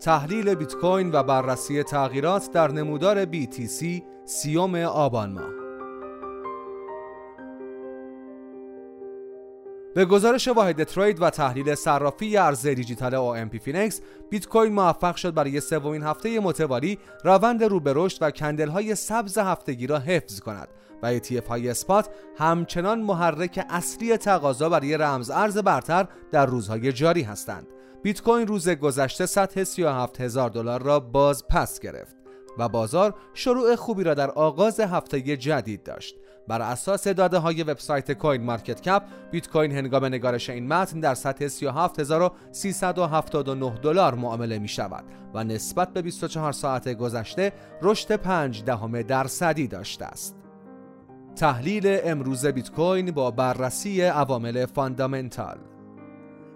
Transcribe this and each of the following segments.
تحلیل بیت کوین و بررسی تغییرات در نمودار BTC سی‌ام آبان ماه. به گزارش واحد trade و تحلیل صرافی ارز دیجیتال OMP فینکس بیت کوین موفق شد برای سومین هفته متوالی روند رو به رشد و candle های سبز هفتگی را حفظ کند و ETF های spot همچنان محرک اصلی تقاضا برای رمز ارز برتر در روزهای جاری هستند. بیت کوین روز گذشته سطح 37 هزار دلار را باز پس گرفت و بازار شروع خوبی را در آغاز هفته جدید داشت بر اساس داده های وبسایت کوین مارکت کپ بیت کوین هنگام نگارش این متن در سطح 37379 دلار معامله می شود و نسبت به 24 ساعت گذشته رشد 5 دهم درصدی داشته است. تحلیل امروز بیت کوین با بررسی عوامل fundamental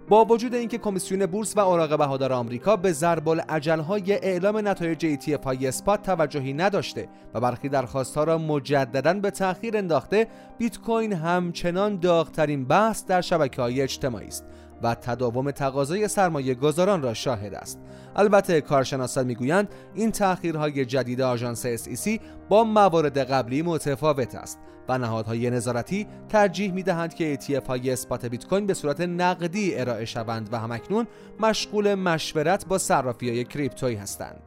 با وجود اینکه کمیسیون بورس و اوراق بهادار آمریکا به ضرب‌الاجل‌های اعلام نتایج ETF های spot توجهی نداشته و برخی درخواستها را مجددا به تأخیر انداخته بیت کوین همچنان داغترین بحث در شبکه های اجتماعی است. و تداوم تقاضای سرمایه گذاران را شاهد است. البته کارشناسان می‌گویند این تأخیرهای جدید آژانس SEC با موارد قبلی متفاوت است و نهادهای نظارتی ترجیح می‌دهند که ETF های اثبات بیت کوین به صورت نقدی ارائه شوند و همکنون مشغول مشورت با صرافی های کریپتویی هستند.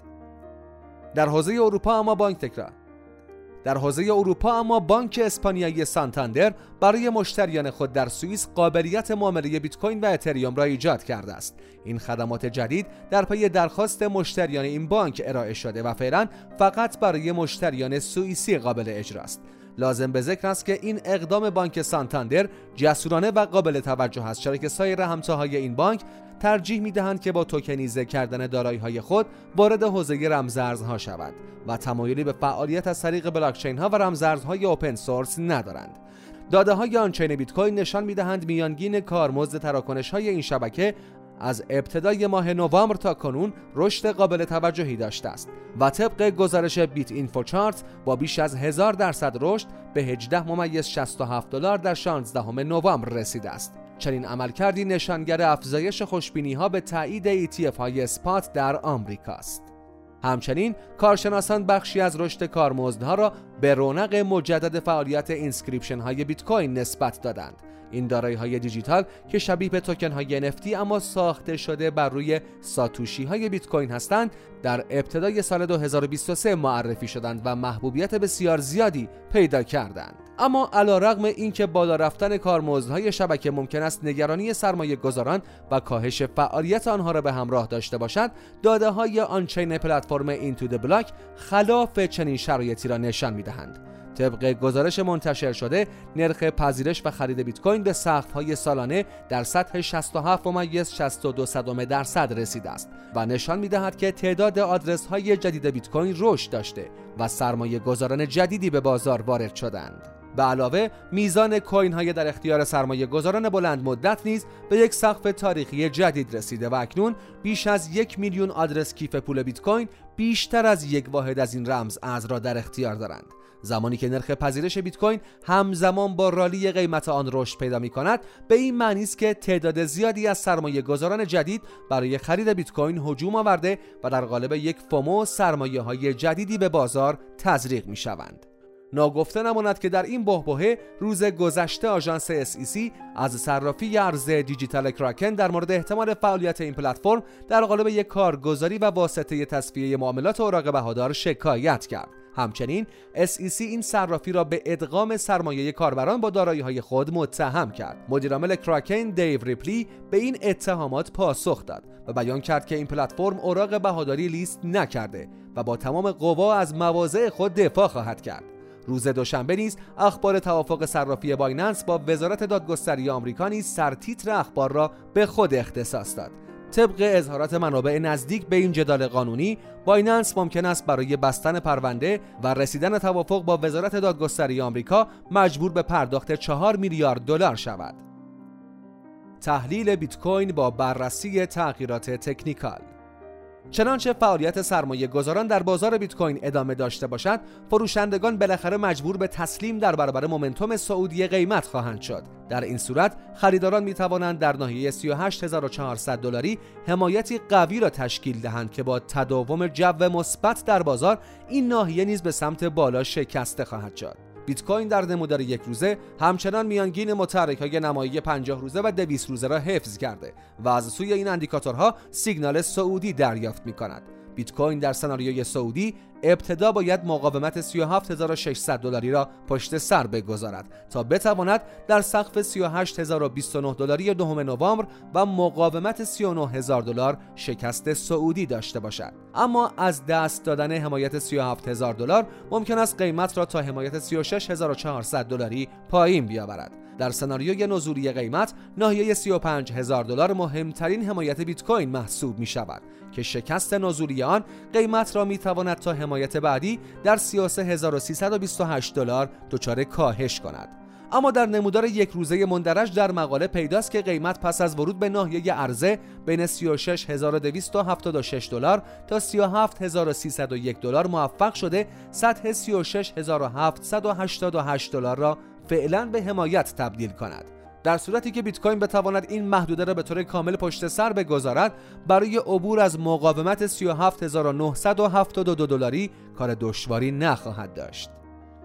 در حوزه اروپا اما بانک تکرار. در حوزه اروپا اما بانک اسپانیایی سانتاندر برای مشتریان خود در سوئیس قابلیت معامله بیت کوین و اتریوم را ایجاد کرده است. این خدمات جدید در پی درخواست مشتریان این بانک ارائه شده و فعلا فقط برای مشتریان سوئیسی قابل اجراست. لازم به ذکر است که این اقدام بانک سانتاندر جسورانه و قابل توجه است چرا که سایر همتاهای این بانک ترجیح می دهند که با توکنیزه کردن دارایی های خود وارد حوزه رمزارزها شود و تمایلی به فعالیت از طریق بلاکچین ها و رمزارزهای اوپن سورس ندارند. داده های آنچین بیت کوین نشان می دهند میانگین کارمزد تراکنش های این شبکه از ابتدای ماه نوامبر تا کنون رشد قابل توجهی داشته است و طبق گزارش BitInfoChart با بیش از هزار درصد رشد به 18 ممیز 67 دلار در 16 نوامبر رسیده است چنین عملکردی نشانگر افزایش خوشبینی ها به تایید ETF های spot در آمریکا است. همچنین کارشناسان بخشی از رشد کارمزدها را به رونق مجدد فعالیت inscription های بیت کوین نسبت دادند این دارایی های دیجیتال که شبیه به توکن های NFT اما ساخته شده بر روی ساتوشی های بیت کوین هستند در ابتدای سال 2023 معرفی شدند و محبوبیت بسیار زیادی پیدا کردند. اما علا رغم اینکه بالا رفتن کارمزدهای شبکه ممکن است نگرانی سرمایه گذاران و کاهش فعالیت آنها را به همراه داشته باشد داده های آنچین پلتفرم اینتو بلاک خلاف چنین شرایطی را نشان می‌دهند. طبق گزارش منتشر شده نرخ پذیرش و خرید بیت کوین به سقف های سالانه در سطح 67 ممیز 62 صدم درصد رسیده است و نشان می‌دهد که تعداد آدرس های جدید بیت کوین رشد داشته و سرمایه گذاران جدیدی به بازار وارد شدند. به علاوه میزان کوین های در اختیار سرمایه گذاران بلند مدت نیز به یک سقف تاریخی جدید رسیده و اکنون بیش از یک میلیون آدرس کیف پول بیت کوین بیشتر از یک واحد از این رمز از را در اختیار دارند زمانی که نرخ پذیرش بیت کوین همزمان با رالی قیمت آن رشد پیدا می کند به این معنی است که تعداد زیادی از سرمایه گذاران جدید برای خرید بیت کوین هجوم آورده و در قالب یک FOMO سرمایه های جدیدی به بازار تزریق می شوند. ناگفته نماند که در این بحبوحه روز گذشته آژانس SEC از صرافی ارز دیجیتال کراکن در مورد احتمال فعالیت این پلتفرم در قالب یک کارگزاری و واسطه تسویه معاملات اوراق بهادار شکایت کرد همچنین SEC این صرافی را به ادغام سرمایه کاربران با دارایی های خود متهم کرد. مدیرعامل کراکن دیو ریپلی به این اتهامات پاسخ داد و بیان کرد که این پلتفرم اوراق بهاداری لیست نکرده و با تمام قوا از مواضع خود دفاع خواهد کرد. روز دوشنبه نیز اخبار توافق صرافی بایننس با وزارت دادگستری آمریکا نیز سرتیتر اخبار را به خود اختصاص داد طبق اظهارات منابع نزدیک به این جدال قانونی بایننس ممکن است برای بستن پرونده و رسیدن توافق با وزارت دادگستری آمریکا مجبور به پرداخت 4 میلیارد دلار شود. تحلیل بیت کوین با بررسی تغییرات تکنیکال چنانچه فعالیت سرمایه گذاران در بازار بیت کوین ادامه داشته باشد فروشندگان بالاخره مجبور به تسلیم در برابر مومنتوم سعودی قیمت خواهند شد. در این صورت خریداران می توانند در ناحیه 38400 دلاری حمایتی قوی را تشکیل دهند که با تداوم جو مثبت در بازار این ناحیه نیز به سمت بالا شکسته خواهد شد. بیت کوین در نمودار یک روزه همچنان میانگین متحرک های نمایی 50 روزه و 200 روزه را حفظ کرده و از سوی این اندیکاتورها سیگنال سعودی دریافت می کند بیت کوین در سناریوی سعودی ابتدا باید مقاومت 37600 دلاری را پشت سر بگذارد تا بتواند در سقف 38029 دلاری دهم نوامبر و مقاومت 39000 دلار شکست سعودی داشته باشد. اما از دست دادن حمایت 37000 دلار ممکن است قیمت را تا حمایت 36400 دلاری پایین بیاورد. در سناریوی نزولی قیمت ناحیه 35000 دلار مهمترین حمایت بیت کوین محسوب می شود که شکست نزولی آن قیمت را می تواند تا حمایت بعدی در 33328 دلار دچار کاهش کند. اما در نمودار یک روزه مندرج در مقاله پیداست که قیمت پس از ورود به ناحیه عرضه بین 36276 دلار تا 37301 دلار موفق شده سطح 36788 دلار را فعلا به حمایت تبدیل کند. در صورتی که بیت کوین بتواند این محدوده را به طور کامل پشت سر بگذارد برای عبور از مقاومت 37972 دلاری کار دشواری نخواهد داشت.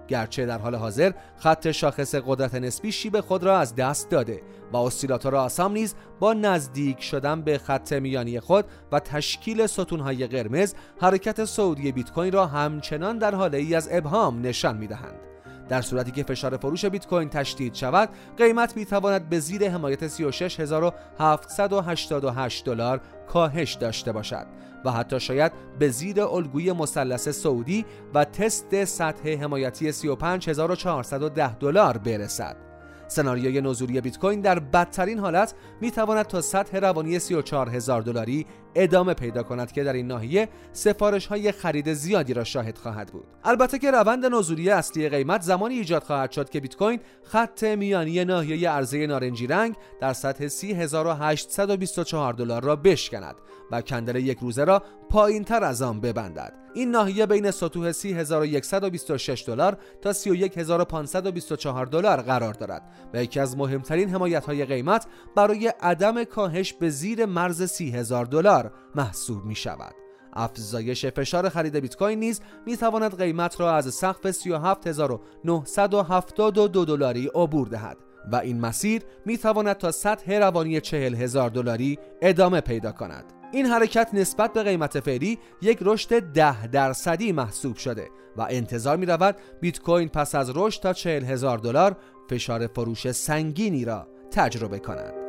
گرچه در حال حاضر خط شاخص قدرت نسبی شیب خود را از دست داده و اسیلاتور آسام نیز با نزدیک شدن به خط میانی خود و تشکیل ستونهای قرمز حرکت سعودی بیت کوین را همچنان در حاله ای از ابهام نشان می‌دهند. در صورتی که فشار فروش بیت کوین تشدید شود قیمت می تواند به زیر حمایت 36788 دلار کاهش داشته باشد و حتی شاید به زیر الگوی مثلث سعودی و تست سطح حمایتی 35410 دلار برسد. سناریوی نزولی بیت کوین در بدترین حالت می تواند تا سطح روانی 34000 دلاری ادامه پیدا کند که در این ناحیه سفارش های خرید زیادی را شاهد خواهد بود. البته که روند نزولی اصلی قیمت زمانی ایجاد خواهد شد که بیت کوین خط میانی ناحیه عرضه نارنجی رنگ در سطح 30824 دلار را بشکند و کندل یک روزه را پایین تر از آن ببندد. این ناحیه بین سطوح 30126 دلار تا 31524 دلار قرار دارد و یکی از مهمترین حمایت های قیمت برای عدم کاهش به زیر مرز 30000 دلار محسوب می شود افزایش فشار خرید بیت کوین نیز می تواند قیمت را از سقف 37972 دلاری عبور دهد و این مسیر می تواند تا سطح روانی 40000 دلاری ادامه پیدا کند. این حرکت نسبت به قیمت فعلی یک رشد ده درصدی محسوب شده و انتظار می رود بیت کوین پس از رشد تا 40 هزار دلار فشار فروش سنگینی را تجربه کند.